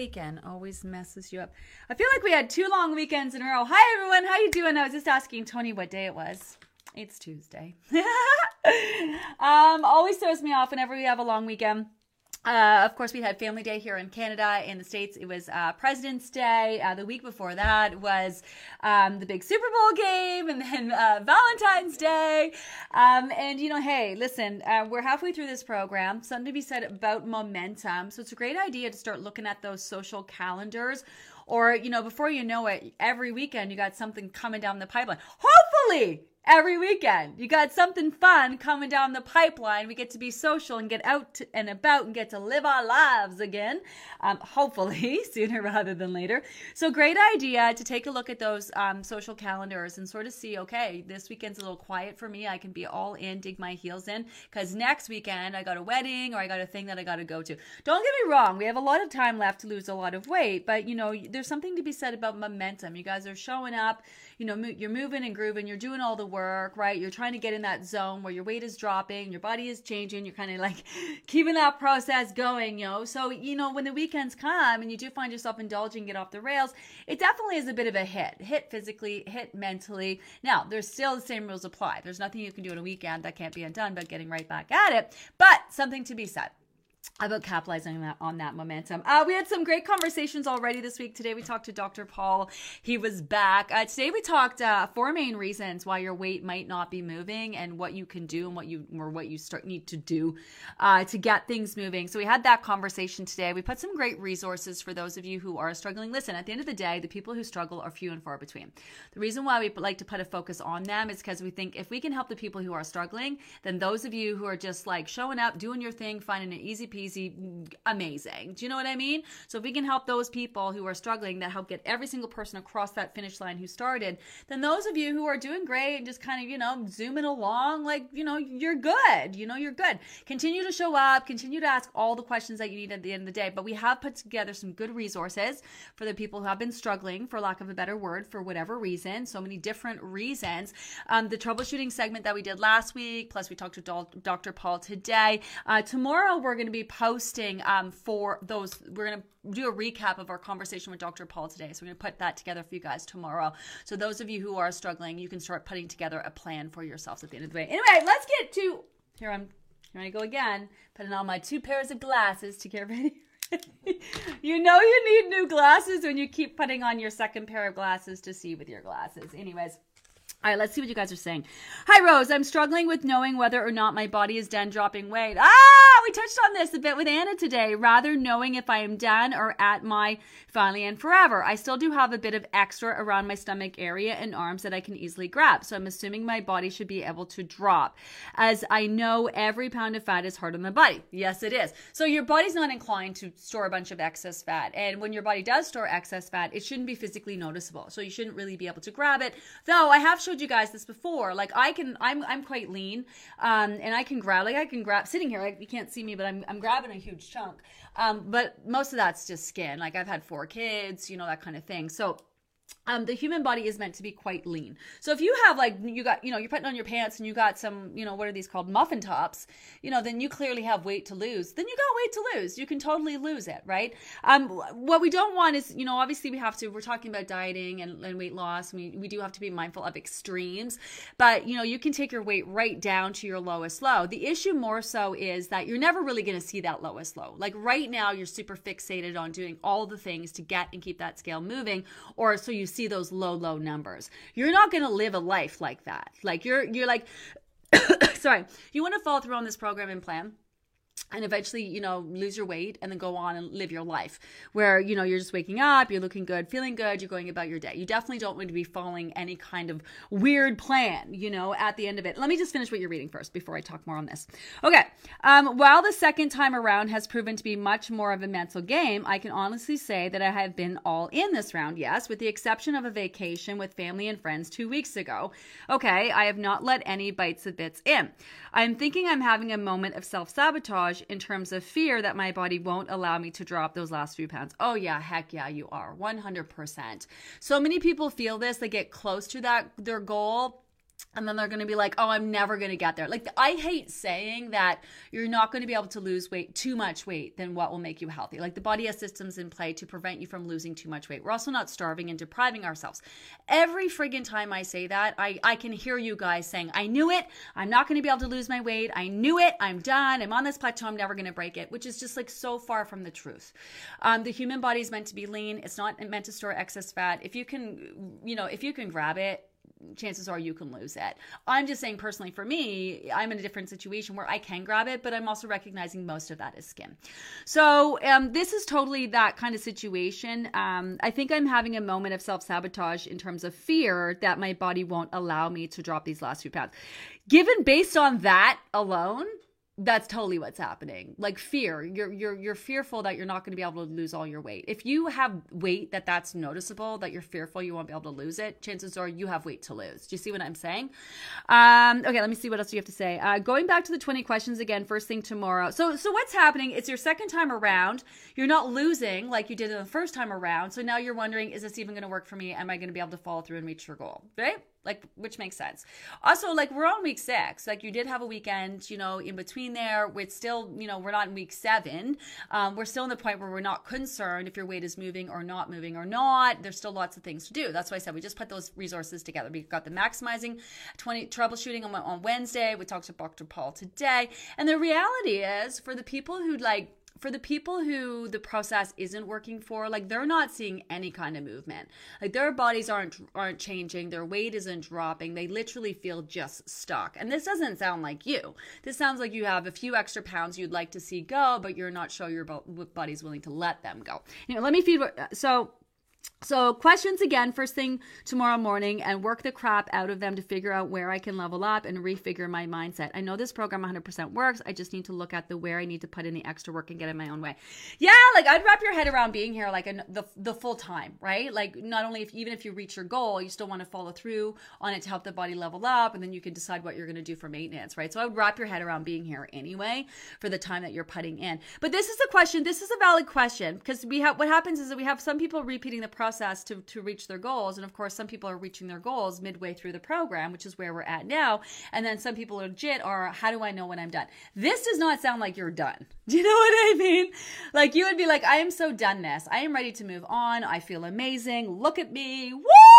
Weekend always messes you up. I feel like we had two long weekends in a row. Hi everyone, how you doing? I was just asking Tony what day it was. It's Tuesday. um, always throws me off whenever we have a long weekend. Uh, of course, we had Family Day here in Canada. In the States, it was uh, President's Day. Uh, the week before that was um, the big Super Bowl game, and then uh, Valentine's Day. Um, and, you know, hey, listen, uh, we're halfway through this program. Something to be said about momentum. So it's a great idea to start looking at those social calendars. Or, you know, before you know it, every weekend you got something coming down the pipeline. Hopefully, every weekend. You got something fun coming down the pipeline. We get to be social and get out and about and get to live our lives again, um, hopefully sooner rather than later. So, great idea to take a look at those um, social calendars and sort of see okay, this weekend's a little quiet for me. I can be all in, dig my heels in, because next weekend I got a wedding or I got a thing that I got to go to. Don't get me wrong, we have a lot of time left to lose a lot of weight, but you know, there's something to be said about momentum. You guys are showing up, you know, you're moving and grooving, you're doing all the work, right? You're trying to get in that zone where your weight is dropping, your body is changing, you're kind of like keeping that process going, you know. So, you know, when the weekends come and you do find yourself indulging, get off the rails, it definitely is a bit of a hit. Hit physically, hit mentally. Now, there's still the same rules apply. There's nothing you can do on a weekend that can't be undone but getting right back at it. But something to be said about capitalizing on that, on that momentum. Uh, we had some great conversations already this week. Today we talked to Dr. Paul. He was back. Uh, today we talked uh, four main reasons why your weight might not be moving and what you can do and what you or what you start need to do uh, to get things moving. So we had that conversation today. We put some great resources for those of you who are struggling. Listen, at the end of the day, the people who struggle are few and far between. The reason why we like to put a focus on them is because we think if we can help the people who are struggling, then those of you who are just like showing up, doing your thing, finding an easy peasy amazing. Do you know what I mean? So if we can help those people who are struggling that help get every single person across that finish line who started, then those of you who are doing great and just kind of, you know, zooming along, like, you know, you're good. You know, you're good. Continue to show up, continue to ask all the questions that you need at the end of the day. But we have put together some good resources for the people who have been struggling, for lack of a better word, for whatever reason, so many different reasons. Um, the troubleshooting segment that we did last week, plus we talked to Dr. Paul today. Uh, tomorrow we're going to be posting um, for those. We're going to do a recap of our conversation with Dr. Paul today. So we're going to put that together for you guys tomorrow. So those of you who are struggling, you can start putting together a plan for yourselves at the end of the day. Anyway, let's get to here. I'm here. I go again, putting on my two pairs of glasses to get ready. you know you need new glasses when you keep putting on your second pair of glasses to see with your glasses. Anyways. All right, let's see what you guys are saying. Hi, Rose. I'm struggling with knowing whether or not my body is done dropping weight. Ah, we touched on this a bit with Anna today. Rather knowing if I am done or at my finally and forever. I still do have a bit of extra around my stomach area and arms that I can easily grab. So I'm assuming my body should be able to drop. As I know every pound of fat is hard on the body. Yes, it is. So your body's not inclined to store a bunch of excess fat. And when your body does store excess fat, it shouldn't be physically noticeable. So you shouldn't really be able to grab it. Though I have showed you guys this before. Like I can, I'm I'm quite lean, um, and I can grab. Like I can grab sitting here. Like you can't see me, but I'm I'm grabbing a huge chunk. Um, but most of that's just skin. Like I've had four kids, you know that kind of thing. So um, the human body is meant to be quite lean. So if you have like you got you know you're putting on your pants and you got some you know what are these called muffin tops, you know then you clearly have weight to lose. Then you got weight to lose. You can totally lose it, right? Um, what we don't want is you know obviously we have to we're talking about dieting and, and weight loss. We we do have to be mindful of extremes, but you know you can take your weight right down to your lowest low. The issue more so is that you're never really going to see that lowest low. Like right now you're super fixated on doing all the things to get and keep that scale moving, or so you see those low low numbers. You're not going to live a life like that. Like you're you're like sorry. You want to follow through on this program and plan and eventually you know lose your weight and then go on and live your life where you know you're just waking up you're looking good feeling good you're going about your day. You definitely don't want to be following any kind of weird plan you know at the end of it. Let me just finish what you're reading first before i talk more on this. Okay um, while the second time around has proven to be much more of a mental game i can honestly say that i have been all in this round yes with the exception of a vacation with family and friends two weeks ago. Okay i have not let any bites of bits in. I'm thinking i'm having a moment of in terms of fear that my body won't allow me to drop those last few pounds. Oh, yeah, heck yeah, you are 100%. So many people feel this, they get close to that, their goal and then they're going to be like, oh, I'm never going to get there. Like, I hate saying that you're not going to be able to lose weight, too much weight, than what will make you healthy. Like, the body has systems in play to prevent you from losing too much weight. We're also not starving and depriving ourselves. Every friggin' time I say that, I, I can hear you guys saying, I knew it. I'm not going to be able to lose my weight. I knew it. I'm done. I'm on this plateau. I'm never going to break it, which is just like so far from the truth. Um, the human body is meant to be lean. It's not meant to store excess fat. If you can, you know, if you can grab it, chances are you can lose it. I'm just saying personally for me, I'm in a different situation where I can grab it, but I'm also recognizing most of that is skin. So um, this is totally that kind of situation. Um, I think I'm having a moment of self sabotage in terms of fear that my body won't allow me to drop these last few pounds. Given based on that alone, that's totally what's happening. Like fear. You're you're you're fearful that you're not going to be able to lose all your weight. If you have weight that that's noticeable that you're fearful you won't be able to lose it chances are you have weight to lose. Do you see what i'm saying? Um, okay let me see what else you have to say. Uh, going back to the 20 questions again first thing tomorrow. So so what's happening it's your second time around. You're not losing like you did the first time around. So now you're wondering is this even going to work for me? Am i going to be able to follow through and reach your goal right like which makes sense. Also like we're on week six. Like you did have a weekend you know in between there. We're still you know we're not in week seven. Um, we're still in the point where we're not concerned if your weight is moving or not moving or not. There's still lots of things to do. That's why i said we just put those resources together. We got the maximizing 20 troubleshooting on, on wednesday. We talked to dr paul today. And the reality is for the people who like for the people who the process isn't working for like they're not seeing any kind of movement. Like their bodies aren't aren't changing their weight isn't dropping they literally feel just stuck. And this doesn't sound like you. This sounds like you have a few extra pounds you'd like to see go but you're not sure your body's willing to let them go. You know let me feed so so, questions again, first thing tomorrow morning, and work the crap out of them to figure out where I can level up and refigure my mindset. I know this program 100% works. I just need to look at the where I need to put in the extra work and get in my own way. Yeah, like I'd wrap your head around being here like a, the the full time, right? Like not only if even if you reach your goal, you still want to follow through on it to help the body level up, and then you can decide what you're going to do for maintenance, right? So I would wrap your head around being here anyway for the time that you're putting in. But this is a question. This is a valid question because we have what happens is that we have some people repeating the process to, to reach their goals. And of course, some people are reaching their goals midway through the program, which is where we're at now. And then some people legit are, how do I know when I'm done? This does not sound like you're done. Do you know what I mean? Like you would be like, I am so done this. I am ready to move on. I feel amazing. Look at me. Woo!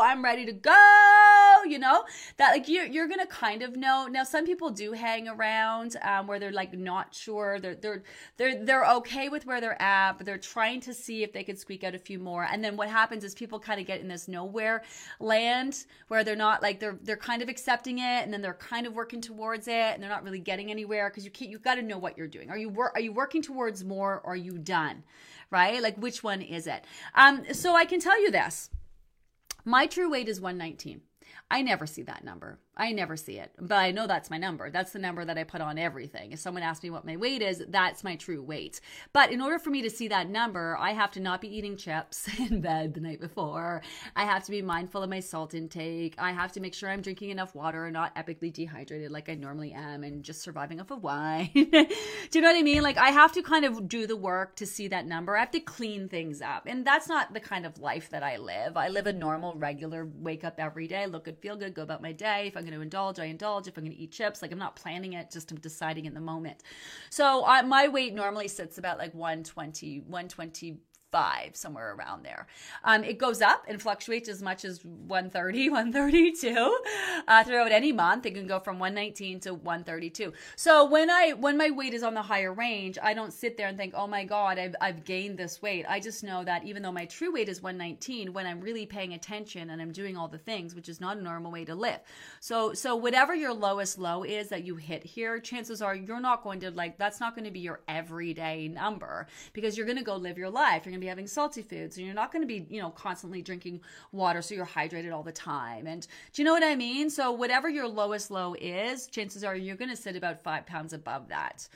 I'm ready to go. You know that like you're you're gonna kind of know. Now some people do hang around um, where they're like not sure. They're they're they're they're okay with where they're at, but they're trying to see if they could squeak out a few more. And then what happens is people kind of get in this nowhere land where they're not like they're they're kind of accepting it, and then they're kind of working towards it, and they're not really getting anywhere because you can't. You've got to know what you're doing. Are you wor- are you working towards more? or Are you done? Right? Like which one is it? Um. So I can tell you this. My true weight is 119. I never see that number. I never see it, but I know that's my number. That's the number that I put on everything. If someone asks me what my weight is, that's my true weight. But in order for me to see that number, I have to not be eating chips in bed the night before. I have to be mindful of my salt intake. I have to make sure I'm drinking enough water and not epically dehydrated like I normally am and just surviving off of wine. do you know what I mean? Like I have to kind of do the work to see that number. I have to clean things up. And that's not the kind of life that I live. I live a normal, regular wake up every day, look good, feel good, go about my day. If I'm going to indulge, I indulge. If I'm going to eat chips, like I'm not planning it, just I'm deciding in the moment. So uh, my weight normally sits about like 120, 120 five, somewhere around there. Um, it goes up and fluctuates as much as 130, 132 uh, throughout any month. It can go from 119 to 132. So when I when my weight is on the higher range, I don't sit there and think, oh my god, I've I've gained this weight. I just know that even though my true weight is 119, when I'm really paying attention and I'm doing all the things, which is not a normal way to live. So so whatever your lowest low is that you hit here, chances are you're not going to like that's not going to be your everyday number because you're going to go live your life. You're going to be having salty foods and you're not going to be, you know, constantly drinking water so you're hydrated all the time. And do you know what I mean? So whatever your lowest low is, chances are you're going to sit about 5 pounds above that.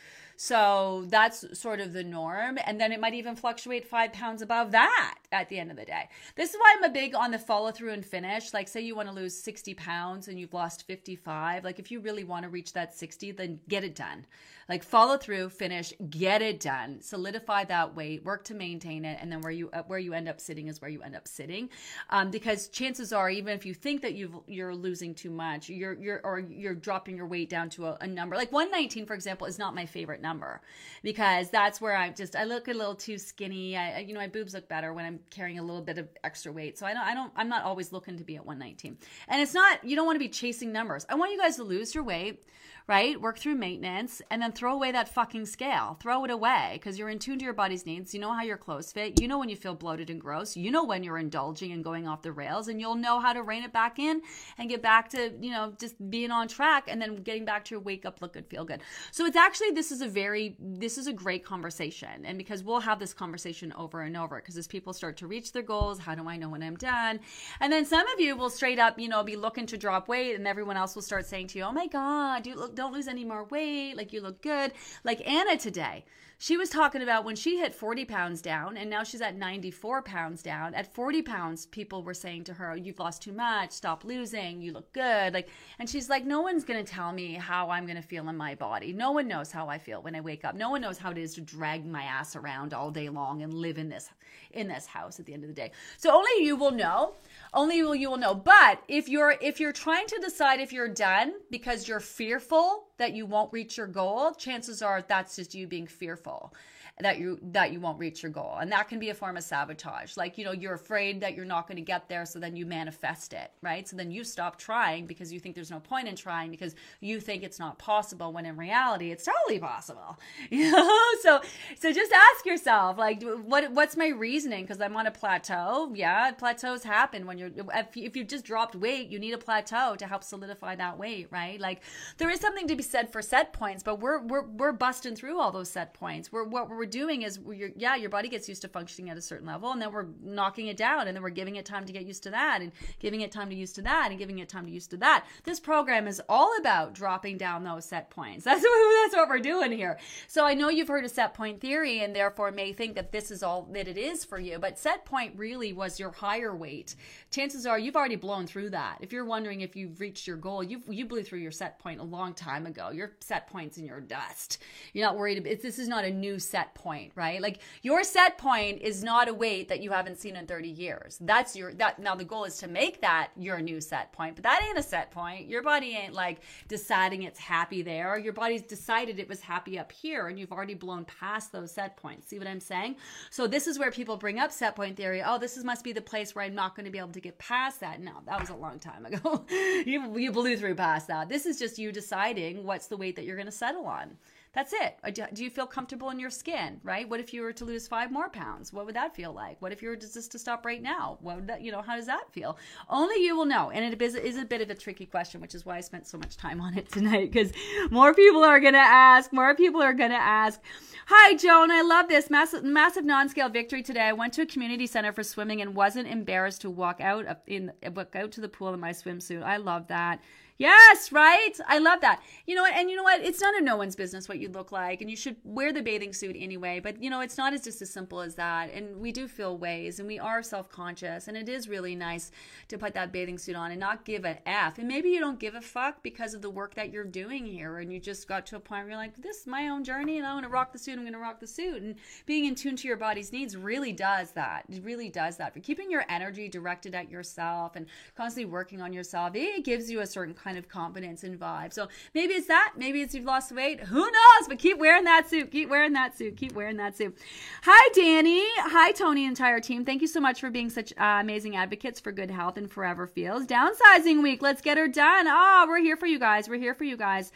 So that's sort of the norm. And then it might even fluctuate five pounds above that at the end of the day. This is why I'm a big on the follow through and finish. Like, say you want to lose 60 pounds and you've lost 55. Like, if you really want to reach that 60, then get it done. Like, follow through, finish, get it done, solidify that weight, work to maintain it, and then where you uh, where you end up sitting is where you end up sitting. Um, because chances are, even if you think that you you're losing too much, you're you're or you're dropping your weight down to a, a number like 119, for example, is not my favorite number number because that's where I'm just I look a little too skinny. I you know my boobs look better when I'm carrying a little bit of extra weight. So I don't I don't I'm not always looking to be at 119. And it's not you don't want to be chasing numbers. I want you guys to lose your weight right? Work through maintenance and then throw away that fucking scale. Throw it away because you're in tune to your body's needs. You know how your clothes fit. You know when you feel bloated and gross. You know when you're indulging and going off the rails, and you'll know how to rein it back in and get back to, you know, just being on track and then getting back to your wake up, look good, feel good. So it's actually, this is a very, this is a great conversation. And because we'll have this conversation over and over because as people start to reach their goals, how do I know when I'm done? And then some of you will straight up, you know, be looking to drop weight and everyone else will start saying to you, oh my God, you look don't lose any more weight. Like you look good. Like Anna today. She was talking about when she hit 40 pounds down and now she's at 94 pounds down. At 40 pounds, people were saying to her, You've lost too much, stop losing, you look good. Like, and she's like, No one's gonna tell me how I'm gonna feel in my body. No one knows how I feel when I wake up. No one knows how it is to drag my ass around all day long and live in this in this house at the end of the day. So only you will know only you will, you will know but if you're if you're trying to decide if you're done because you're fearful that you won't reach your goal chances are that's just you being fearful that you that you won't reach your goal. And that can be a form of sabotage. Like you know you're afraid that you're not going to get there so then you manifest it right? So then you stop trying because you think there's no point in trying because you think it's not possible when in reality it's totally possible you know? So so just ask yourself like what what's my reasoning? Because i'm on a plateau. Yeah plateaus happen when you're if, if you've just dropped weight you need a plateau to help solidify that weight right? Like there is something to be said for set points but we're we're, we're busting through all those set points. We're what we're doing is yeah, your body gets used to functioning at a certain level, and then we're knocking it down, and then we're giving it time to get used to that, and giving it time to used to that, and giving it time to used to that. This program is all about dropping down those set points. That's what, that's what we're doing here. So I know you've heard of set point theory, and therefore may think that this is all that it is for you, but set point really was your higher weight. Chances are you've already blown through that. If you're wondering if you've reached your goal, you you blew through your set point a long time ago. Your set points in your dust. You're not worried. About, this is not a new set point, right? Like your set point is not a weight that you haven't seen in 30 years. That's your that now the goal is to make that your new set point, but that ain't a set point. Your body ain't like deciding it's happy there. Your body's decided it was happy up here and you've already blown past those set points. See what I'm saying? So this is where people bring up set point theory. Oh, this is, must be the place where I'm not going to be able to get past that. No, that was a long time ago. you you blew through past that. This is just you deciding what's the weight that you're going to settle on. That's it. Uh, do you feel comfortable in your skin, right? What if you were to lose five more pounds? What would that feel like? What if you were just to stop right now? What would that, you know, how does that feel? Only you will know. And it is, is a bit of a tricky question, which is why I spent so much time on it tonight because more people are going to ask, more people are going to ask. Hi, Joan. I love this massive, massive non-scale victory today. I went to a community center for swimming and wasn't embarrassed to walk out in walk out to the pool in my swimsuit. I love that. Yes, right? I love that. You know what? And you know what? It's none of no one's business what you look like, and you should wear the bathing suit anyway. But you know, it's not as just as simple as that. And we do feel ways, and we are self conscious, and it is really nice to put that bathing suit on and not give an F. And maybe you don't give a fuck because of the work that you're doing here, and you just got to a point where you're like, this is my own journey, and I'm gonna rock the suit. I'm gonna rock the suit. And being in tune to your body's needs really does that. It really does that. For keeping your energy directed at yourself and constantly working on yourself, it gives you a certain kind kind of confidence and vibe. So maybe it's that. Maybe it's you've lost weight. Who knows? But keep wearing that suit. Keep wearing that suit. Keep wearing that suit. Hi, Danny. Hi, Tony, entire team. Thank you so much for being such uh, amazing advocates for good health and forever feels. Downsizing week. Let's get her done. Oh, we're here for you guys. We're here for you guys.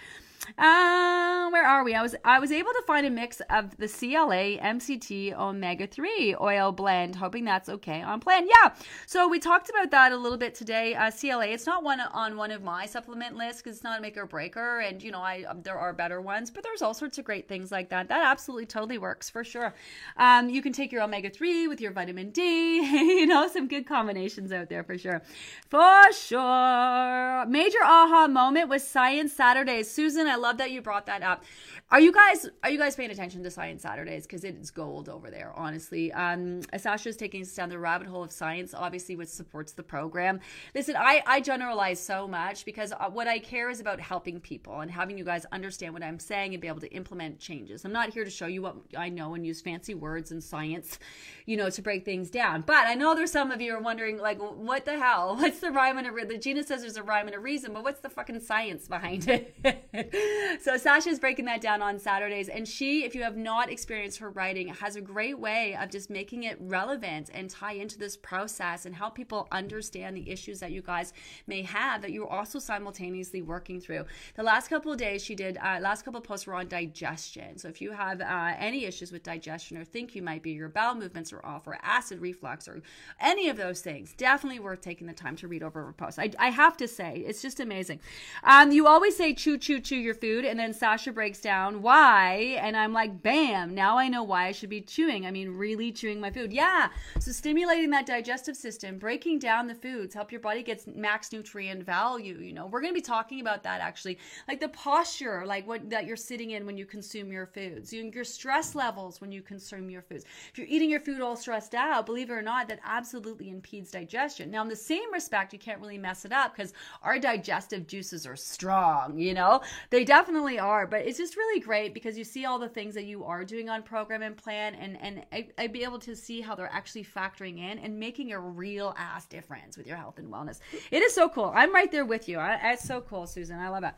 Uh, where are we? I was I was able to find a mix of the CLA MCT omega 3 oil blend, hoping that's okay on plan. Yeah. So we talked about that a little bit today. Uh, CLA, it's not one on one of my supplement lists because it's not a make or breaker, and you know I um, there are better ones, but there's all sorts of great things like that. That absolutely totally works for sure. Um, you can take your omega 3 with your vitamin D. you know some good combinations out there for sure, for sure. Major aha moment was Science Saturdays. Susan, I love that you brought that up. Are you guys are you guys paying attention to Science Saturdays? Because it is gold over there, honestly. Um, Sasha is taking us down the rabbit hole of science, obviously, which supports the program. Listen, I I generalize so much because uh, what I care is about helping people and having you guys understand what I'm saying and be able to implement changes. I'm not here to show you what I know and use fancy words and science, you know, to break things down. But I know there's some of you are wondering, like, what the hell? What's the rhyme and a reason? Gina says there's a rhyme and a reason, but what's the fucking science behind it? so Sasha's breaking that down on Saturdays. And she, if you have not experienced her writing, has a great way of just making it relevant and tie into this process and help people understand the issues that you guys may have that you're also simultaneously working through. The last couple of days she did, uh, last couple of posts were on digestion. So if you have uh, any issues with digestion or think you might be, your bowel movements are off or acid reflux or any of those things, definitely worth taking the time to read over her post. I, I have to say, it's just amazing. Um, you always say chew, chew, chew your food, and then Sasha breaks down why. And I'm like, bam, now I know why I should be chewing. I mean, really chewing my food. Yeah. So stimulating that digestive system, breaking down the foods, help your body get max nutrient value. You know, we're going to be talking about that actually. Like the posture, like what that you're sitting in when you consume your foods, your stress levels when you consume your foods. If you're eating your food all stressed out, believe it or not, that absolutely impedes digestion. Now, in the same respect, you can't really mess it up because our digestive juices are strong, you know? They definitely are, but it's just really great because you see all the things that you are doing on program and plan and and I, would be able to see how they're actually factoring in and making a real ass difference with your health and wellness. It is so cool. I'm right there with you. I, it's so cool susan. I love it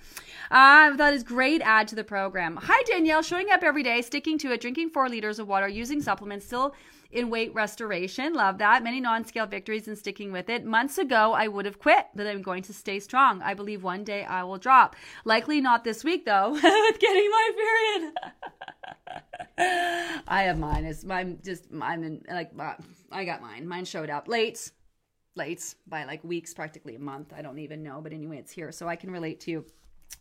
uh, that is great add to the program. Hi danielle. Showing up every day sticking to it drinking four liters of water using supplements still in weight restoration. Love that. Many non scale victories and sticking with it. Months ago, I would have quit, but I'm going to stay strong. I believe one day I will drop. Likely not this week, though, with getting my period. I have mine. It's I'm just I'm in like I got mine. Mine showed up late, late by like weeks, practically a month. I don't even know, but anyway, it's here, so I can relate to you.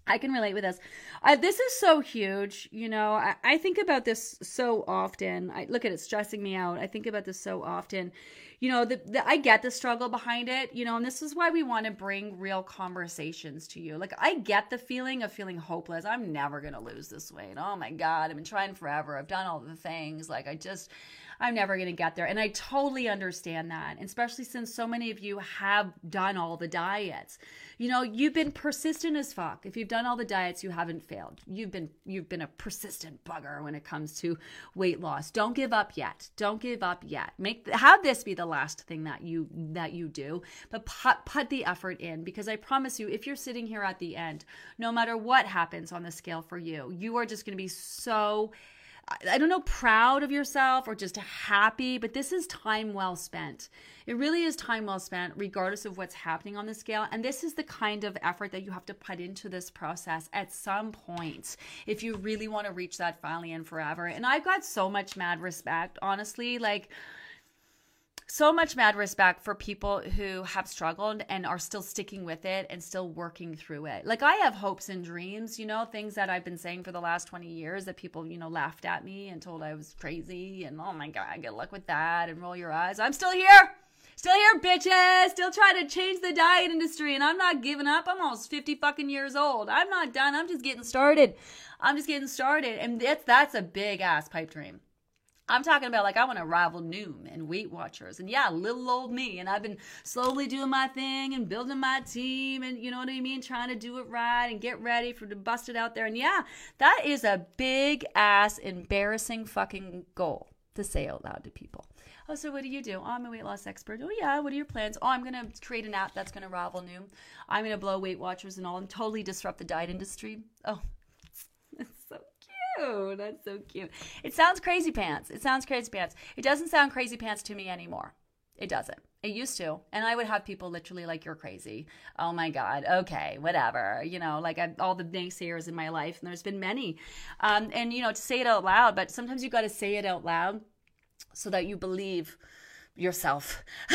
I can relate with this. Uh, this is so huge. You know, I, I think about this so often. I look at it stressing me out. I think about this so often. You know, the, the, I get the struggle behind it, you know, and this is why we want to bring real conversations to you. Like, I get the feeling of feeling hopeless. I'm never going to lose this weight. Oh my God, I've been trying forever. I've done all the things. Like, I just, I'm never going to get there. And I totally understand that, especially since so many of you have done all the diets. You know, you've been persistent as fuck. If you've done all the diets, you haven't failed. You've been you've been a persistent bugger when it comes to weight loss. Don't give up yet. Don't give up yet. Make have this be the last thing that you that you do, but put put the effort in because I promise you if you're sitting here at the end, no matter what happens on the scale for you, you are just going to be so I don't know, proud of yourself or just happy, but this is time well spent. It really is time well spent, regardless of what's happening on the scale. And this is the kind of effort that you have to put into this process at some point if you really want to reach that finally and forever. And I've got so much mad respect, honestly. Like, so much mad respect for people who have struggled and are still sticking with it and still working through it. Like I have hopes and dreams, you know, things that I've been saying for the last 20 years that people, you know, laughed at me and told I was crazy and oh my god, good luck with that and roll your eyes. I'm still here. Still here, bitches. Still trying to change the diet industry and I'm not giving up. I'm almost 50 fucking years old. I'm not done. I'm just getting started. I'm just getting started and that's that's a big ass pipe dream. I'm talking about like I want to rival Noom and Weight Watchers. And yeah, little old me. And I've been slowly doing my thing and building my team and you know what I mean? Trying to do it right and get ready for to bust it out there. And yeah, that is a big ass embarrassing fucking goal. to say out loud to people. Oh, so what do you do? Oh, I'm a weight loss expert. Oh, yeah. What are your plans? Oh, I'm to create an app that's to rival Noom. I'm to blow Weight Watchers and all and totally disrupt the diet industry. Oh, it's so cute. That's so cute. It sounds crazy pants. It sounds crazy pants. It doesn't sound crazy pants to me anymore. It doesn't. It used to. And I would have people literally like, you're crazy. Oh my God. Okay, whatever. You know, like I, all the naysayers in my life. And there's been many. Um, and, you know, to say it out loud, but sometimes you got to say it out loud so that you believe yourself.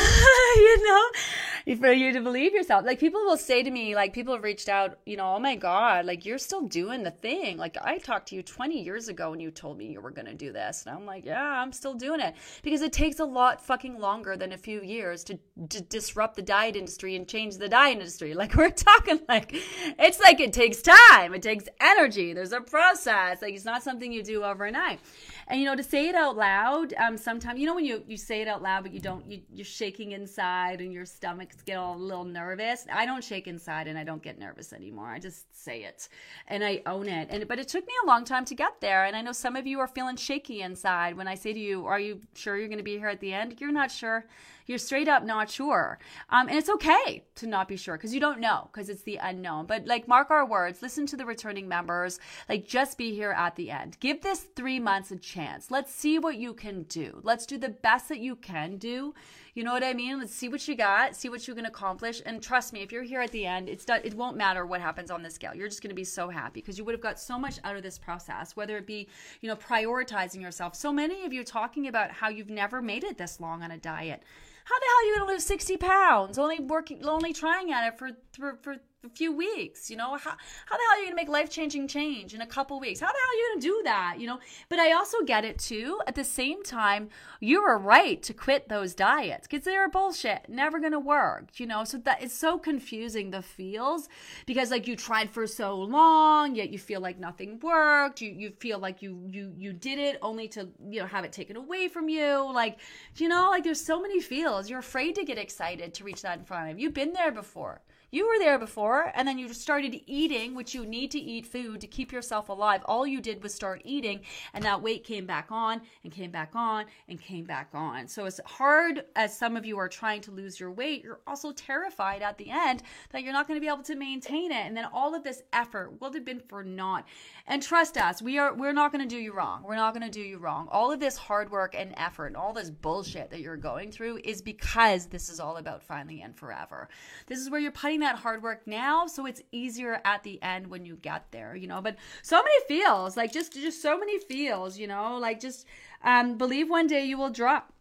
You know? For you to believe yourself. Like people will say to me like people have reached out you know oh my god like you're still doing the thing. Like i talked to you 20 years ago and you told me you were going to do this. And i'm like yeah i'm still doing it. Because it takes a lot fucking longer than a few years to, to disrupt the diet industry and change the diet industry. Like we're talking like it's like it takes time. It takes energy. There's a process. Like it's not something you do overnight and you know to say it out loud um sometimes you know when you you say it out loud but you don't you, you're shaking inside and your stomachs get all a little nervous? I don't shake inside and i don't get nervous anymore. I just say it and i own it. And but it took me a long time to get there. And i know some of you are feeling shaky inside when i say to you are you sure you're going to be here at the end? You're not sure. You're straight up not sure. Um, and it's okay to not be sure because you don't know because it's the unknown. But like, mark our words, listen to the returning members, like, just be here at the end. Give this three months a chance. Let's see what you can do. Let's do the best that you can do. You know what I mean? Let's see what you got, see what you can accomplish. And trust me, if you're here at the end, it's it won't matter what happens on the scale. You're just going to be so happy because you would have got so much out of this process, whether it be, you know, prioritizing yourself. So many of you talking about how you've never made it this long on a diet how the hell are you going to lose 60 pounds only working only trying at it for for, for a few weeks you know? How, how the hell are you to make life-changing change in a couple weeks? How the hell are you to do that you know? But i also get it too at the same time you are right to quit those diets because they're bullshit never to work you know? So that it's so confusing the feels because like you tried for so long yet you feel like nothing worked you you feel like you you you did it only to you know have it taken away from you like you know? Like there's so many feels you're afraid to get excited to reach that in front of you. You've been there before you were there before, and then you started eating, which you need to eat food to keep yourself alive. All you did was start eating, and that weight came back on, and came back on, and came back on. So, as hard as some of you are trying to lose your weight, you're also terrified at the end that you're not going to be able to maintain it. And then all of this effort will have been for naught. And trust us, we are we're not going to do you wrong. We're not going to do you wrong. All of this hard work and effort and all this bullshit that you're going through is because this is all about finally and forever. This is where you're putting that hard work now so it's easier at the end when you get there you know? But so many feels like just just so many feels you know? Like just um believe one day you will drop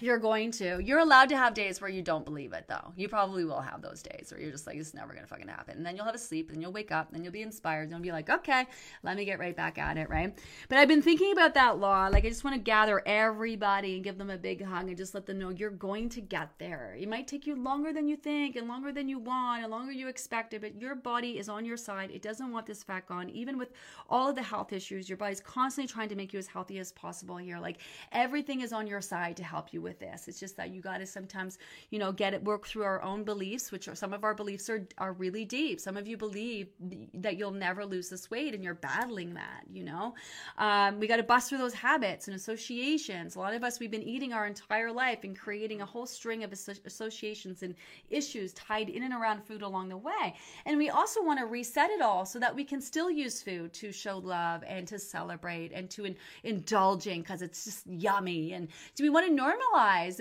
you're going to. You're allowed to have days where you don't believe it, though. You probably will have those days where you're just like, it's never going to fucking happen. And then you'll have a sleep, and you'll wake up, and you'll be inspired, and you'll be like, okay, let me get right back at it, right? But I've been thinking about that law. Like, I just want to gather everybody and give them a big hug and just let them know you're going to get there. It might take you longer than you think, and longer than you want, and longer you expected, but your body is on your side. It doesn't want this fat gone. Even with all of the health issues, your body's constantly trying to make you as healthy as possible here. Like, everything is on your side to help you with this. It's just that you got to sometimes, you know, get it work through our own beliefs, which are some of our beliefs are are really deep. Some of you believe that you'll never lose this weight, and you're battling that. You know, um, we got to bust through those habits and associations. A lot of us we've been eating our entire life and creating a whole string of associations and issues tied in and around food along the way. And we also want to reset it all so that we can still use food to show love and to celebrate and to indulge in, indulging because it's just yummy. And do we want to normalize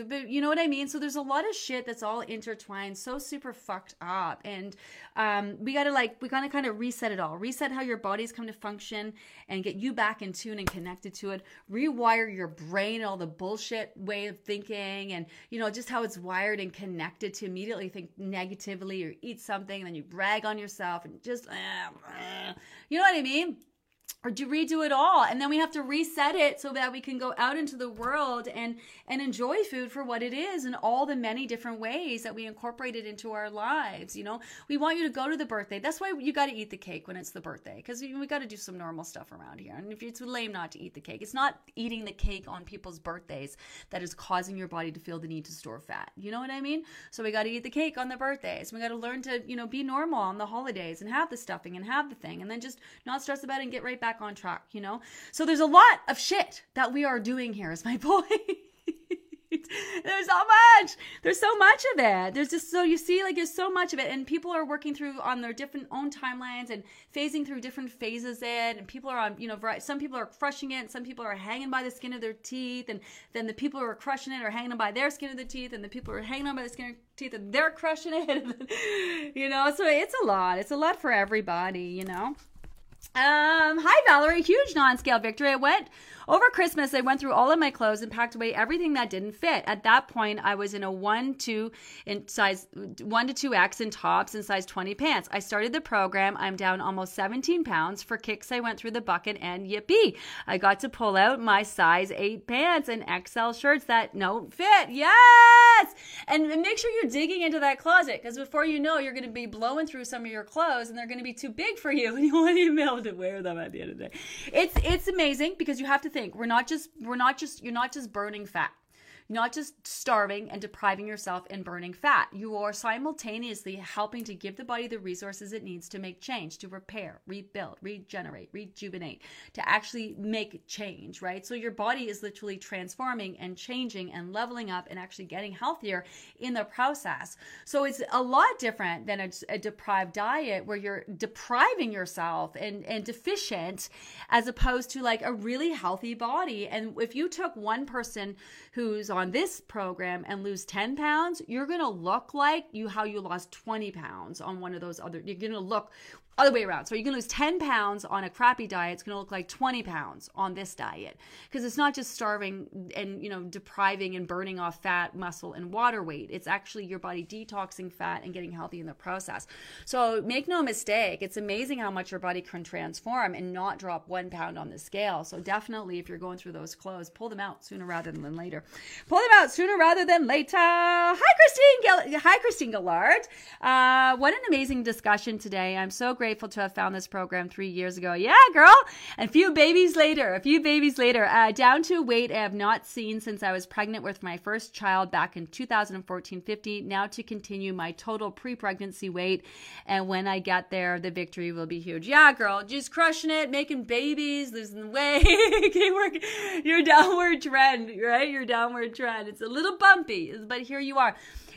but you know what I mean? So there's a lot of shit that's all intertwined, so super fucked up. And um, we gotta like, we gotta kind of reset it all. Reset how your body's come to function and get you back in tune and connected to it. Rewire your brain all the bullshit way of thinking and, you know, just how it's wired and connected to immediately think negatively or eat something and then you brag on yourself and just, uh, uh, you know what I mean? Or do we redo it all and then we have to reset it so that we can go out into the world and and enjoy food for what it is and all the many different ways that we incorporate it into our lives you know? We want you to go to the birthday. That's why you got to eat the cake when it's the birthday because we, we got to do some normal stuff around here and if it's lame not to eat the cake. It's not eating the cake on people's birthdays that is causing your body to feel the need to store fat you know what i mean? So we got to eat the cake on the birthdays. We got to learn to you know be normal on the holidays and have the stuffing and have the thing and then just not stress about it and get right back back on track, you know? So there's a lot of shit that we are doing here, is my point. there's so much. There's so much of it. There's just so you see like there's so much of it and people are working through on their different own timelines and phasing through different phases it and people are on you know some people are crushing it some people are hanging by the skin of their teeth and then the people who are crushing it are hanging by their skin of the teeth and the people who are hanging on by the skin of their teeth and they're crushing it. You know so it's a lot. It's a lot for everybody you know um, hi Valerie, huge non-scale victory. I went over Christmas, I went through all of my clothes and packed away everything that didn't fit. At that point, I was in a one, two in size one to two X in tops and size 20 pants. I started the program. I'm down almost 17 pounds. For kicks, I went through the bucket and yippee. I got to pull out my size eight pants and XL shirts that don't fit. Yes! And make sure you're digging into that closet because before you know, you're going to be blowing through some of your clothes and they're going to be too big for you and you want to be to wear them at the end of the day. It's, it's amazing because you have to think we're not just we're not just you're not just burning fat not just starving and depriving yourself and burning fat. You are simultaneously helping to give the body the resources it needs to make change, to repair, rebuild, regenerate, rejuvenate, to actually make change, right? So your body is literally transforming and changing and leveling up and actually getting healthier in the process. So it's a lot different than a, a deprived diet where you're depriving yourself and, and deficient as opposed to like a really healthy body. And if you took one person who's on this program and lose 10 pounds, you're going to look like you how you lost 20 pounds on one of those other you're going to look other way around. So you can lose 10 pounds on a crappy diet. It's going to look like 20 pounds on this diet because it's not just starving and, you know, depriving and burning off fat, muscle, and water weight. It's actually your body detoxing fat and getting healthy in the process. So make no mistake, it's amazing how much your body can transform and not drop one pound on the scale. So definitely, if you're going through those clothes, pull them out sooner rather than later. Pull them out sooner rather than later. Hi, Christine. Hi, Christine Gillard. Uh, what an amazing discussion today. I'm so grateful to have found this program three years ago. Yeah, girl. A few babies later, a few babies later, uh, down to a weight I have not seen since I was pregnant with my first child back in 2014 50. Now to continue my total pre pregnancy weight. And when I get there, the victory will be huge. Yeah, girl. Just crushing it, making babies, losing weight. Working your downward trend, right? Your downward trend. It's a little bumpy, but here you are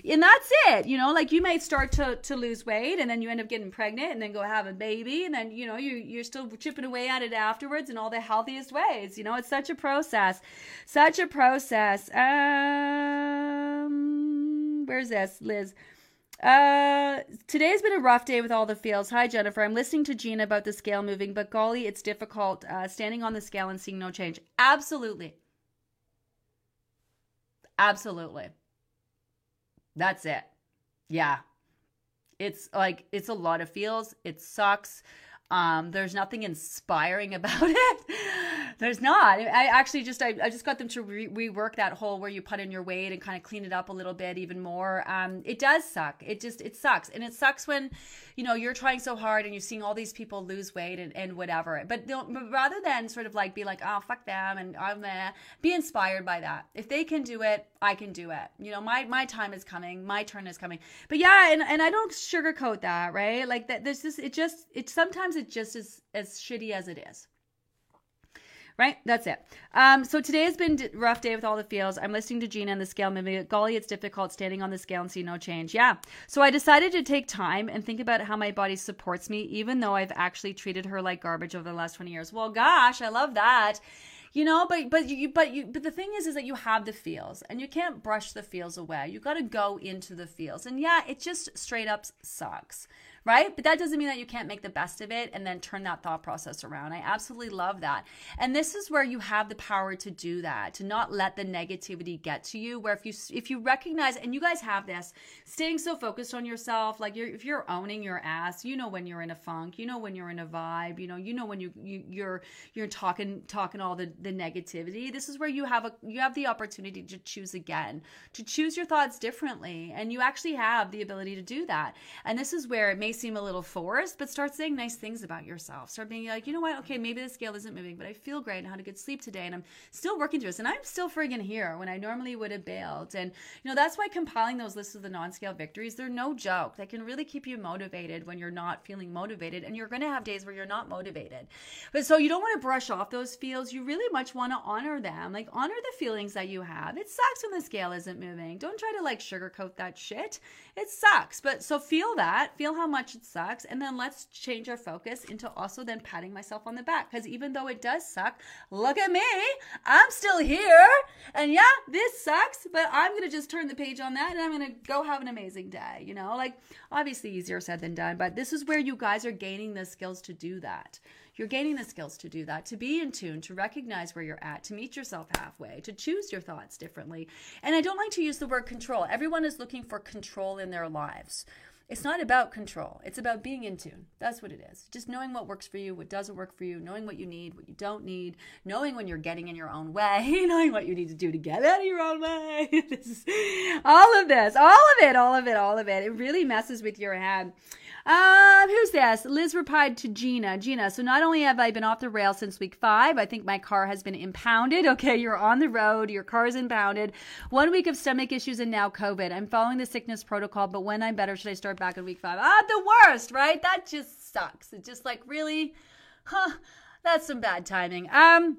and that's it you know like you might start to to lose weight and then you end up getting pregnant and then go have a baby and then you know you you're still chipping away at it afterwards in all the healthiest ways you know it's such a process such a process um where's this liz uh, today's been a rough day with all the feels. Hi, Jennifer. I'm listening to Gina about the scale moving, but golly, it's difficult uh, standing on the scale and seeing no change. Absolutely. Absolutely. That's it. Yeah. It's like it's a lot of feels. It sucks. Um, there's nothing inspiring about it. There's not. I actually just I, I just got them to re- rework that whole where you put in your weight and kind of clean it up a little bit even more. Um, it does suck. It just it sucks, and it sucks when you know you're trying so hard and you're seeing all these people lose weight and, and whatever. But, but rather than sort of like be like oh fuck them and I'm uh, be inspired by that. If they can do it, I can do it. You know my my time is coming. My turn is coming. But yeah, and and I don't sugarcoat that right. Like that. This. It just it sometimes it just is as shitty as it is right? That's it. Um, so today has been a rough day with all the feels. I'm listening to Gina and the scale moving. Golly, it's difficult standing on the scale and see no change. Yeah. So I decided to take time and think about how my body supports me, even though I've actually treated her like garbage over the last 20 years. Well, gosh, I love that you know but but you but you but the thing is is that you have the feels and you can't brush the feels away you got to go into the feels and yeah it just straight up sucks right? But that doesn't mean that you can't make the best of it and then turn that thought process around. I absolutely love that. And this is where you have the power to do that, to not let the negativity get to you. Where if you if you recognize and you guys have this, staying so focused on yourself, like you're if you're owning your ass, you know when you're in a funk, you know when you're in a vibe, you know, you know when you, you you're you're talking talking all the the negativity. This is where you have a you have the opportunity to choose again, to choose your thoughts differently, and you actually have the ability to do that. And this is where it may seem a little forced, but start saying nice things about yourself. Start being like, you know what? Okay, maybe the scale isn't moving, but I feel great and had a good sleep today, and I'm still working through this, and I'm still friggin' here when I normally would have bailed. And you know that's why compiling those lists of the non-scale victories, they're no joke. They can really keep you motivated when you're not feeling motivated, and you're gonna have days where you're not motivated. But so you don't want to brush off those feels. You really much want to honor them, like honor the feelings that you have. It sucks when the scale isn't moving. Don't try to like sugarcoat that shit. It sucks, but so feel that, feel how much it sucks, and then let's change our focus into also then patting myself on the back. Because even though it does suck, look at me, I'm still here. And yeah, this sucks, but I'm gonna just turn the page on that and I'm gonna go have an amazing day. You know, like obviously easier said than done, but this is where you guys are gaining the skills to do that. You're gaining the skills to do that, to be in tune, to recognize where you're at, to meet yourself halfway, to choose your thoughts differently. And I don't like to use the word control. Everyone is looking for control in their lives. It's not about control. It's about being in tune. That's what it is. Just knowing what works for you, what doesn't work for you, knowing what you need, what you don't need, knowing when you're getting in your own way, knowing what you need to do to get out of your own way. this is all of this, all of it, all of it, all of it. It really messes with your head. Um, who's this? Liz replied to Gina. Gina, so not only have I been off the rail since week five, I think my car has been impounded. Okay, you're on the road, your car is impounded. One week of stomach issues and now COVID. I'm following the sickness protocol, but when I'm better, should I start back in week five? Ah, the worst, right? That just sucks. It just like really, huh? That's some bad timing. Um,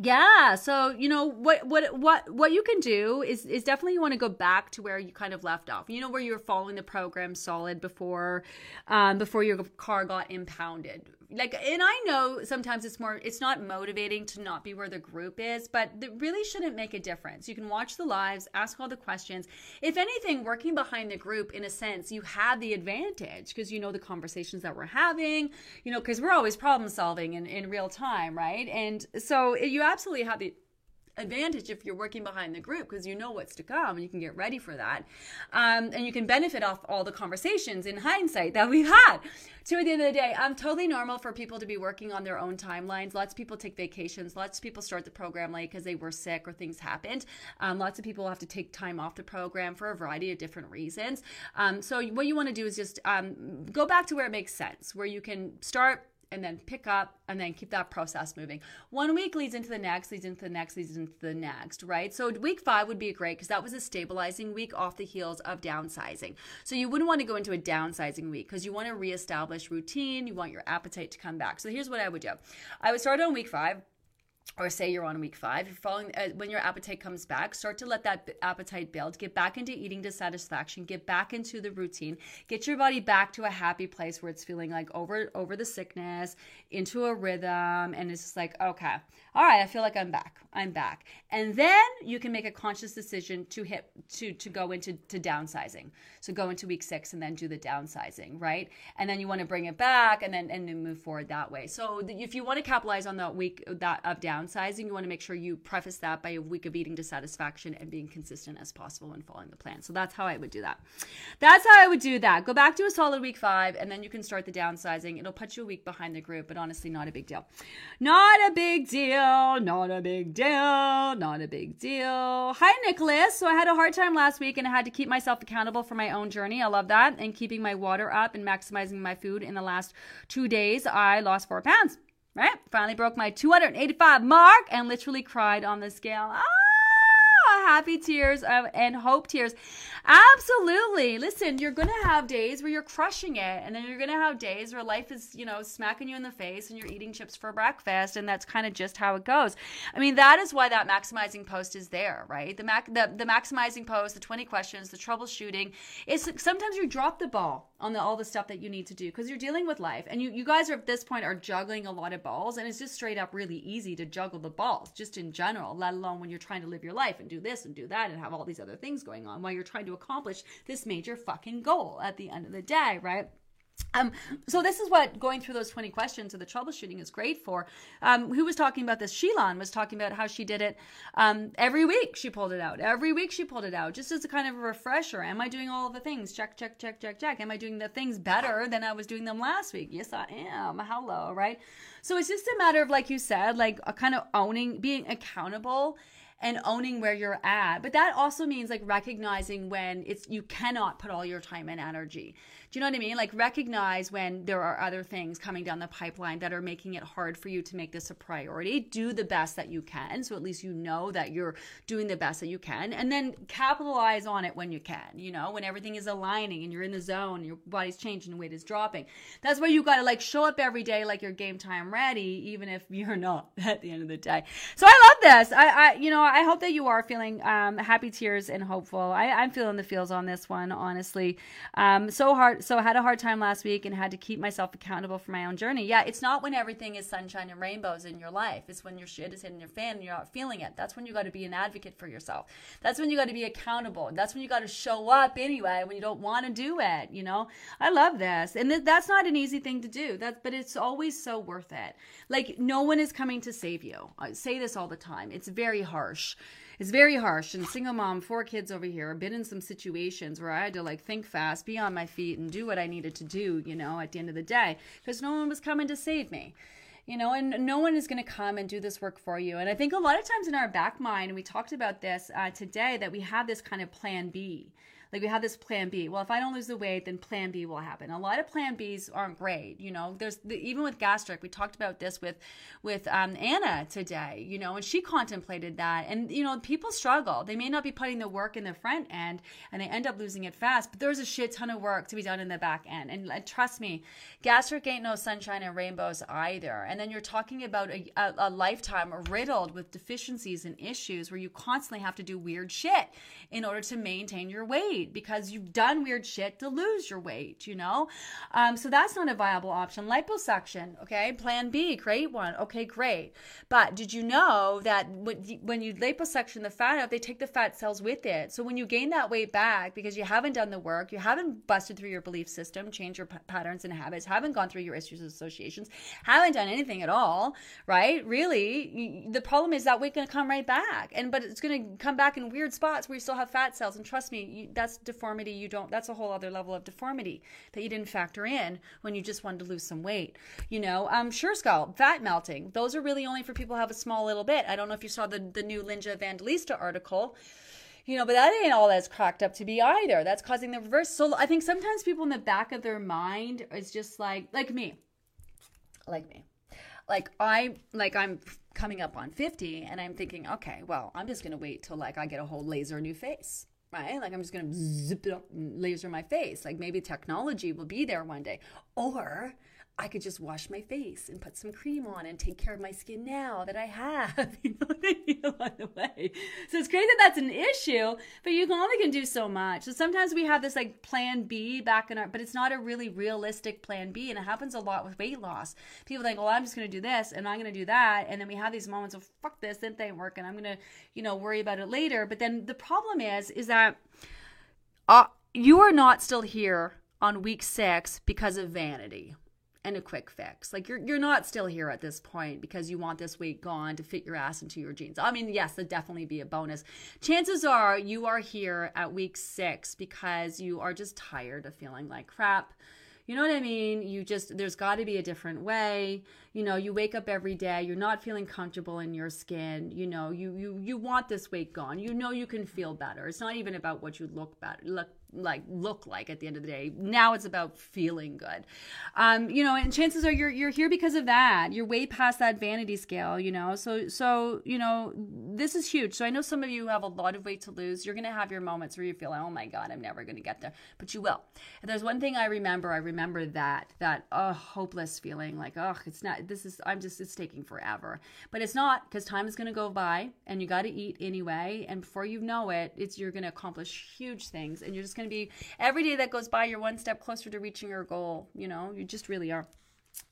yeah so you know what what what what you can do is is definitely you want to go back to where you kind of left off you know where you were following the program solid before um before your car got impounded like and i know sometimes it's more it's not motivating to not be where the group is but it really shouldn't make a difference. You can watch the lives ask all the questions. If anything working behind the group in a sense you have the advantage because you know the conversations that we're having you know because we're always problem solving in, in real time right? And so you absolutely have the advantage if you're working behind the group because you know what's to come and you can get ready for that. Um, and you can benefit off all the conversations in hindsight that we've had. So at the end of the day, I'm totally normal for people to be working on their own timelines. Lots of people take vacations. Lots of people start the program late because they were sick or things happened. Um, lots of people have to take time off the program for a variety of different reasons. Um, so what you want to do is just um, go back to where it makes sense, where you can start and then pick up and then keep that process moving. One week leads into the next, leads into the next, leads into the next, right? So week five would be great because that was a stabilizing week off the heels of downsizing. So you wouldn't want to go into a downsizing week because you want to reestablish routine. You want your appetite to come back. So here's what I would do I would start on week five or say you're on week five, you're following uh, when your appetite comes back, start to let that b- appetite build. Get back into eating dissatisfaction. Get back into the routine. Get your body back to a happy place where it's feeling like over over the sickness, into a rhythm, and it's just like okay, all right, I feel like I'm back. I'm back, and then you can make a conscious decision to hit to to go into to downsizing. So go into week six and then do the downsizing, right? And then you want to bring it back and then and then move forward that way. So if you want to capitalize on that week that of down downsizing, you want to make sure you preface that by a week of eating dissatisfaction and being consistent as possible and following the plan. So that's how I would do that. That's how I would do that. Go back to a solid week five, and then you can start the downsizing. It'll put you a week behind the group, but honestly, not a big deal. Not a big deal. Not a big deal. Not a big deal. Hi, Nicholas. So I had a hard time last week and I had to keep myself accountable for my own journey. I love that. And keeping my water up and maximizing my food in the last two days, I lost four pounds right? Finally broke my 285 mark and literally cried on the scale. Ah! happy tears and hope tears. Absolutely. Listen, you're going to have days where you're crushing it, and then you're going to have days where life is, you know, smacking you in the face and you're eating chips for breakfast, and that's kind of just how it goes. I mean, that is why that maximizing post is there, right? The mac the, the maximizing post, the 20 questions, the troubleshooting is sometimes you drop the ball on the, all the stuff that you need to do because you're dealing with life and you, you guys are at this point are juggling a lot of balls and it's just straight up really easy to juggle the balls just in general let alone when you're trying to live your life and do this and do that and have all these other things going on while you're trying to accomplish this major fucking goal at the end of the day right um, so this is what going through those 20 questions of the troubleshooting is great for. Um, who was talking about this? Sheilan was talking about how she did it um, every week. She pulled it out. Every week she pulled it out, just as a kind of a refresher. Am I doing all the things? Check, check, check, check, check. Am I doing the things better than I was doing them last week? Yes, I am. Hello, right? So it's just a matter of, like you said, like a kind of owning, being accountable and owning where you're at. But that also means like recognizing when it's you cannot put all your time and energy Do you know what I mean? Like recognize when there are other things coming down the pipeline that are making it hard for you to make this a priority. Do the best that you can. So at least you know that you're doing the best that you can. And then capitalize on it when you can, you know, when everything is aligning and you're in the zone, your body's changing weight is dropping. That's where you got to like show up every day like you're game time ready, even if you're not at the end of the day. So I love this. I, I you know, I hope that you are feeling um, happy tears and hopeful. I, I'm feeling the feels on this one, honestly. Um, so hard. So I had a hard time last week and had to keep myself accountable for my own journey. Yeah, it's not when everything is sunshine and rainbows in your life. It's when your shit is hitting your fan and you're not feeling it. That's when you got to be an advocate for yourself. That's when you got to be accountable. That's when you got to show up anyway when you don't want to do it. You know, I love this, and th- that's not an easy thing to do. That's but it's always so worth it. Like no one is coming to save you. I say this all the time. It's very harsh it's very harsh. And single mom, four kids over here, been in some situations where I had to like think fast, be on my feet, and do what I needed to do, you know, at the end of the day, because no one was coming to save me. You know, and no one is going to come and do this work for you. And I think a lot of times in our back mind, and we talked about this uh, today, that we have this kind of plan B like we have this plan B. Well, if I don't lose the weight, then plan B will happen. A lot of plan Bs aren't great. You know, there's the, even with gastric, we talked about this with, with um, Anna today, you know, and she contemplated that. And, you know, people struggle. They may not be putting the work in the front end and they end up losing it fast, but there's a shit ton of work to be done in the back end. And uh, trust me, gastric ain't no sunshine and rainbows either. And then you're talking about a, a, a lifetime riddled with deficiencies and issues where you constantly have to do weird shit in order to maintain your weight weight because you've done weird shit to lose your weight, you know? Um, so that's not a viable option. Liposuction, okay? Plan B, great one. Okay, great. But did you know that when you liposuction the fat out, they take the fat cells with it. So when you gain that weight back because you haven't done the work, you haven't busted through your belief system, changed your p- patterns and habits, haven't gone through your issues and associations, haven't done anything at all, right? Really, the problem is that weight going to come right back. And but it's going to come back in weird spots where you still have fat cells. And trust me, you, that's that's deformity you don't that's a whole other level of deformity that you didn't factor in when you just wanted to lose some weight you know um Suresculpt fat melting those are really only for people who have a small little bit i don't know if you saw the the new linda evangelista article you know, but that ain't all that's cracked up to be either. That's causing the reverse. So I think sometimes people in the back of their mind is just like, like me, like me, like I, like I'm coming up on 50 and I'm thinking, okay, well, I'm just going to wait till like I get a whole laser new face right? Like I'm just gonna zip it up laser my face. Like maybe technology will be there one day. Or I could just wash my face and put some cream on and take care of my skin now that I have, you know along the way. So it's great that that's an issue, but you can only can do so much. So sometimes we have this like plan B back in our, but it's not a really realistic plan B. And it happens a lot with weight loss. People think, well, I'm just going to do this and I'm going to do that. And then we have these moments of, fuck this, this ain't working. I'm going to, you know, worry about it later. But then the problem is, is that uh, you are not still here on week six because of vanity and a quick fix. Like you're you're not still here at this point because you want this weight gone to fit your ass into your jeans. I mean, yes, that'd definitely be a bonus. Chances are you are here at week 6 because you are just tired of feeling like crap. You know what I mean? You just there's got to be a different way. You know, you wake up every day, you're not feeling comfortable in your skin. You know, you you you want this weight gone. You know you can feel better. It's not even about what you look better look like look like at the end of the day. Now it's about feeling good. Um, you know, and chances are you're you're here because of that. You're way past that vanity scale, you know. So so, you know, this is huge. So I know some of you have a lot of weight to lose. You're gonna have your moments where you feel, oh my God, I'm never gonna get there. But you will. And there's one thing I remember, I remember that, that oh hopeless feeling, like, oh, it's not this is I'm just it's taking forever. But it's not, because time is gonna go by and you gotta eat anyway. And before you know it, it's you're gonna accomplish huge things and you're just going to be every day that goes by, you're one step closer to reaching your goal. You know, you just really are.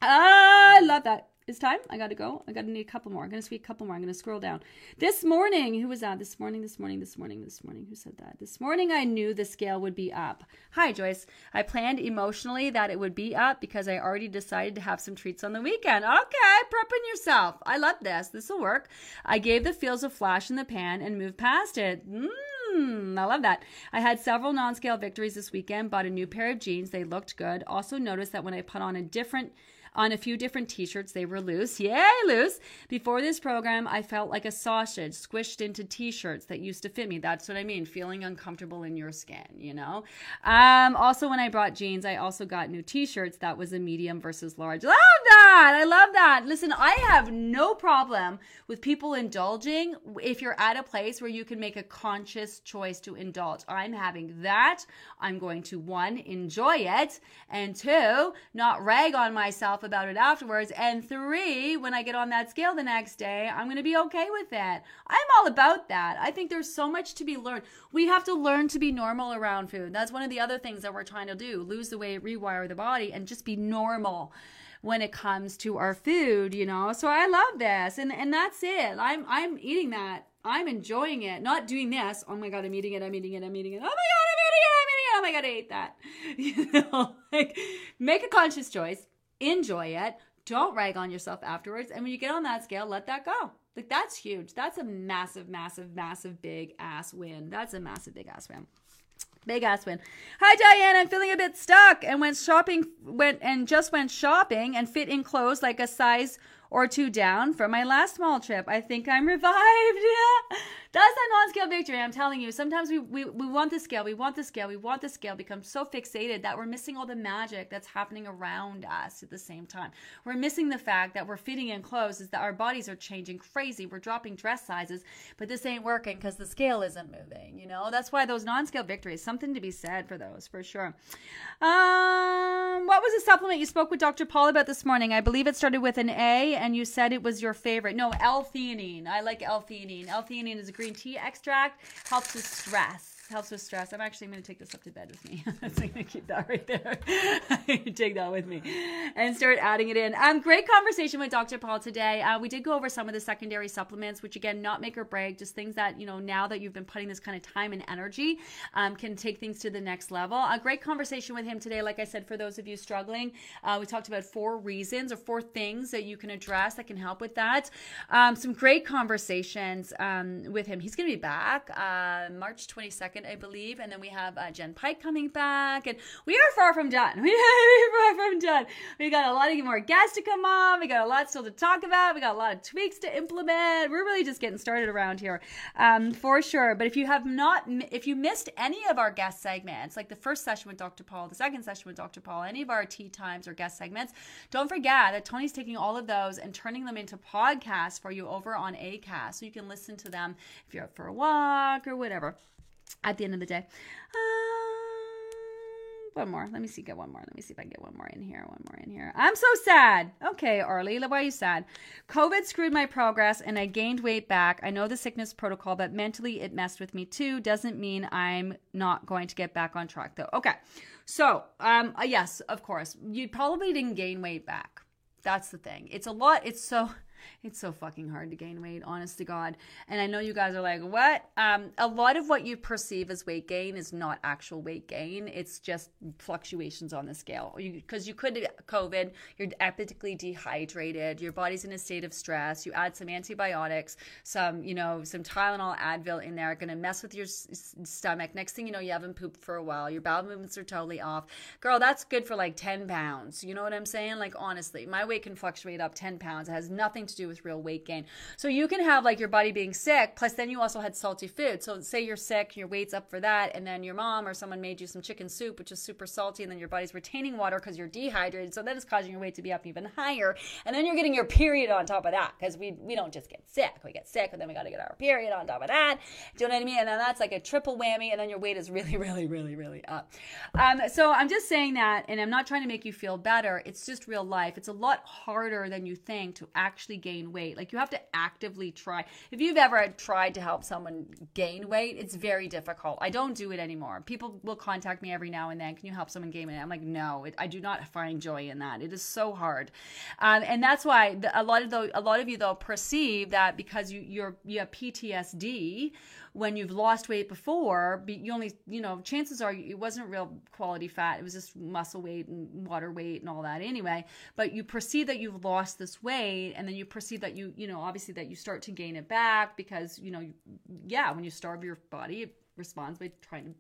I love that. It's time. I got to go. I got to need a couple more. I'm to speak a couple more. I'm to scroll down. This morning, who was that? This morning, this morning, this morning, this morning. Who said that? This morning, I knew the scale would be up. Hi, Joyce. I planned emotionally that it would be up because I already decided to have some treats on the weekend. Okay, prepping yourself. I love this. This will work. I gave the feels a flash in the pan and moved past it. Hmm, I love that. I had several non scale victories this weekend, bought a new pair of jeans. They looked good. Also, noticed that when I put on a different on a few different t shirts. They were loose. Yay, loose. Before this program, I felt like a sausage squished into t shirts that used to fit me. That's what I mean, feeling uncomfortable in your skin, you know? Um, also, when I brought jeans, I also got new t shirts that was a medium versus large. Love that. I love that. Listen, I have no problem with people indulging if you're at a place where you can make a conscious choice to indulge. I'm having that. I'm going to one, enjoy it, and two, not rag on myself about it afterwards, and three, when I get on that scale the next day, I'm going to be okay with it. I'm all about that. I think there's so much to be learned. We have to learn to be normal around food. That's one of the other things that we're trying to do lose the weight, rewire the body, and just be normal when it comes to our food, you know. So I love this. And and that's it. I'm I'm eating that. I'm enjoying it. Not doing this. Oh my god, I'm eating it. I'm eating it. I'm eating it. Oh my god, I'm eating it. I'm eating it. Oh my god, I ate that. You know, like make a conscious choice. Enjoy it. Don't rag on yourself afterwards. And when you get on that scale, let that go. Like that's huge. That's a massive, massive, massive big ass win. That's a massive big ass win. Big ass win. Hi Diane, I'm feeling a bit stuck and went shopping went and just went shopping and fit in clothes like a size or two down from my last small trip. I think I'm revived. Yeah. That's that non-scale victory. I'm telling you, sometimes we, we, we want the scale, we want the scale, we want the scale, become so fixated that we're missing all the magic that's happening around us at the same time. We're missing the fact that we're fitting in clothes is that our bodies are changing crazy. We're dropping dress sizes, but this ain't working because the scale isn't moving, you know? That's why those non-scale victories, something to be said for those, for sure. Um, what was the supplement you spoke with Dr. Paul about this morning? I believe it started with an A and you said it was your favorite. No, L-theanine. I like L-theanine. L-theanine is a green tea extract, helps with stress helps with stress. I'm actually going to take this up to bed with me. I'm going to keep that right there. take that with me and start adding it in. Um, great conversation with Dr. Paul today. Uh, we did go over some of the secondary supplements, which again, not make or break, just things that, you know, now that you've been putting this kind of time and energy, um, can take things to the next level. A great conversation with him today. Like I said, for those of you struggling, uh, we talked about four reasons or four things that you can address that can help with that. Um, some great conversations um, with him. He's going to be back uh, March 22nd second, I believe. And then we have uh, Jen Pike coming back, and we are far from done. We are far from done. We got a lot of more guests to come on. We got a lot still to talk about. We got a lot of tweaks to implement. We're really just getting started around here, um, for sure. But if you have not, if you missed any of our guest segments, like the first session with Dr. Paul, the second session with Dr. Paul, any of our tea times or guest segments, don't forget that Tony's taking all of those and turning them into podcasts for you over on ACAST, so you can listen to them if you're out for a walk or whatever at the end of the day. Uh, one more. Let me see. Get one more. Let me see if I can get one more in here. One more in here. I'm so sad. Okay, Arlie, why are you sad? COVID screwed my progress and I gained weight back. I know the sickness protocol, but mentally it messed with me too. Doesn't mean I'm not going to get back on track though. Okay. So, um, uh, yes, of course, you probably didn't gain weight back. That's the thing. It's a lot. It's so it's so fucking hard to gain weight, honest to God. And I know you guys are like, what? Um, a lot of what you perceive as weight gain is not actual weight gain. It's just fluctuations on the scale. Because you, you, could COVID, you're epically dehydrated, your body's in a state of stress. You add some antibiotics, some, you know, some Tylenol, Advil in there, going to mess with your s- stomach. Next thing you know, you haven't pooped for a while. Your bowel movements are totally off. Girl, that's good for like 10 pounds. You know what I'm saying? Like, honestly, my weight can fluctuate up 10 pounds. It has nothing to do with real weight gain. So you can have like your body being sick, plus then you also had salty food. So say you're sick, your weight's up for that, and then your mom or someone made you some chicken soup, which is super salty, and then your body's retaining water because you're dehydrated. So that is causing your weight to be up even higher. And then you're getting your period on top of that because we, we don't just get sick. We get sick, and then we got to get our period on top of that. Do you know what I mean? And then that's like a triple whammy, and then your weight is really, really, really, really up. Um, so I'm just saying that, and I'm not trying to make you feel better. It's just real life. It's a lot harder than you think to actually gain weight. Like you have to actively try. If you've ever tried to help someone gain weight, it's very difficult. I don't do it anymore. People will contact me every now and then. Can you help someone gain weight? I'm like, no, it, I do not find joy in that. It is so hard, um, and that's why the, a lot of the, a lot of you though perceive that because you you're you have PTSD when you've lost weight before, you only, you know, chances are it wasn't real quality fat. It was just muscle weight and water weight and all that anyway. But you perceive that you've lost this weight and then you perceive that you, you know, obviously that you start to gain it back because, you know, yeah, when you starve your body, it responds by trying to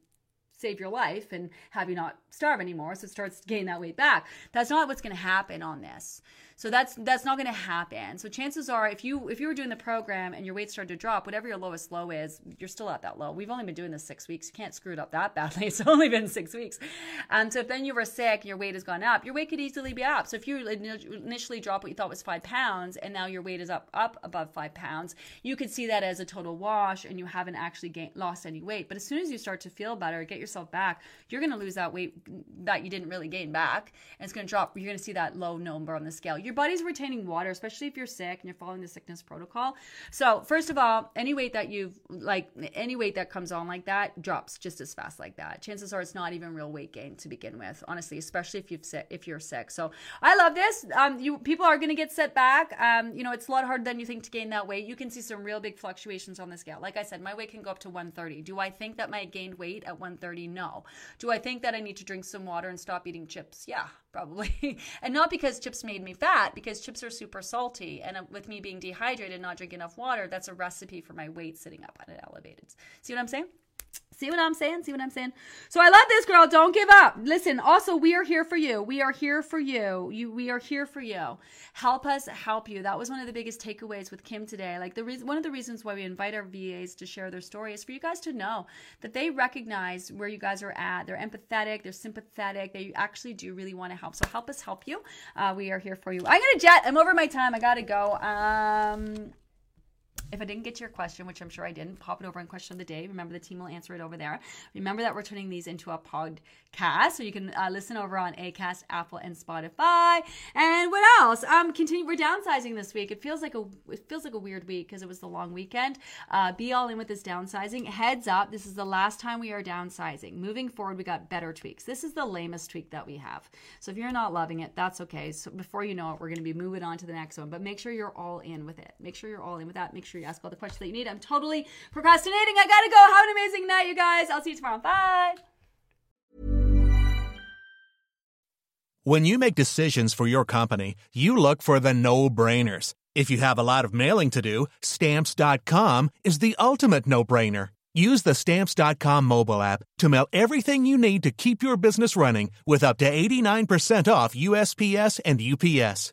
save your life and have you not starve anymore. So it starts to gain that weight back. That's not what's going to happen on this. So that's that's not going to happen. So chances are, if you if you were doing the program and your weight started to drop, whatever your lowest low is, you're still at that low. We've only been doing this six weeks. You can't screw it up that badly. It's only been six weeks. And so if then you were sick and your weight has gone up, your weight could easily be up. So if you initially dropped what you thought was five pounds and now your weight is up up above five pounds, you could see that as a total wash and you haven't actually gained, lost any weight. But as soon as you start to feel better, get yourself back, you're going to lose that weight that you didn't really gain back, and it's going to drop. You're going to see that low number on the scale your body's retaining water, especially if you're sick and you're following the sickness protocol. So, first of all, any weight that you've like any weight that comes on like that drops just as fast like that. Chances are it's not even real weight gain to begin with, honestly, especially if you've if you're sick. So, I love this. Um, you people are going to get set back. Um, you know, it's a lot harder than you think to gain that weight. You can see some real big fluctuations on the scale. Like I said, my weight can go up to 130. Do I think that my gained weight at 130? No. Do I think that I need to drink some water and stop eating chips? Yeah, probably. and not because chips made me fat, because chips are super salty. And uh, with me being dehydrated, not drinking enough water, that's a recipe for my weight sitting up at elevated. See what I'm saying? See what I'm saying? See what I'm saying? So I love this girl. Don't give up. Listen, also we are here for you. We are here for you. You we are here for you. Help us help you. That was one of the biggest takeaways with Kim today. Like the reason one of the reasons why we invite our VAs to share their story is for you guys to know that they recognize where you guys are at. They're empathetic, they're sympathetic. They actually do really want to help. So help us help you. Uh, we are here for you. I'm gonna jet. I'm over my time. I gotta go. Um if I didn't get to your question, which I'm sure I didn't, pop it over in question of the day. Remember, the team will answer it over there. Remember that we're turning these into a podcast, so you can uh, listen over on Acast, Apple, and Spotify. And what else? Um, continue. We're downsizing this week. It feels like a it feels like a weird week because it was the long weekend. Uh, be all in with this downsizing. Heads up, this is the last time we are downsizing. Moving forward, we got better tweaks. This is the lamest tweak that we have. So if you're not loving it, that's okay. So before you know it, we're going to be moving on to the next one. But make sure you're all in with it. Make sure you're all in with that. Make sure you ask all the questions that you need. I'm totally procrastinating. I gotta go. Have an amazing night, you guys. I'll see you tomorrow. Bye. When you make decisions for your company, you look for the no brainers. If you have a lot of mailing to do, stamps.com is the ultimate no brainer. Use the stamps.com mobile app to mail everything you need to keep your business running with up to 89% off USPS and UPS.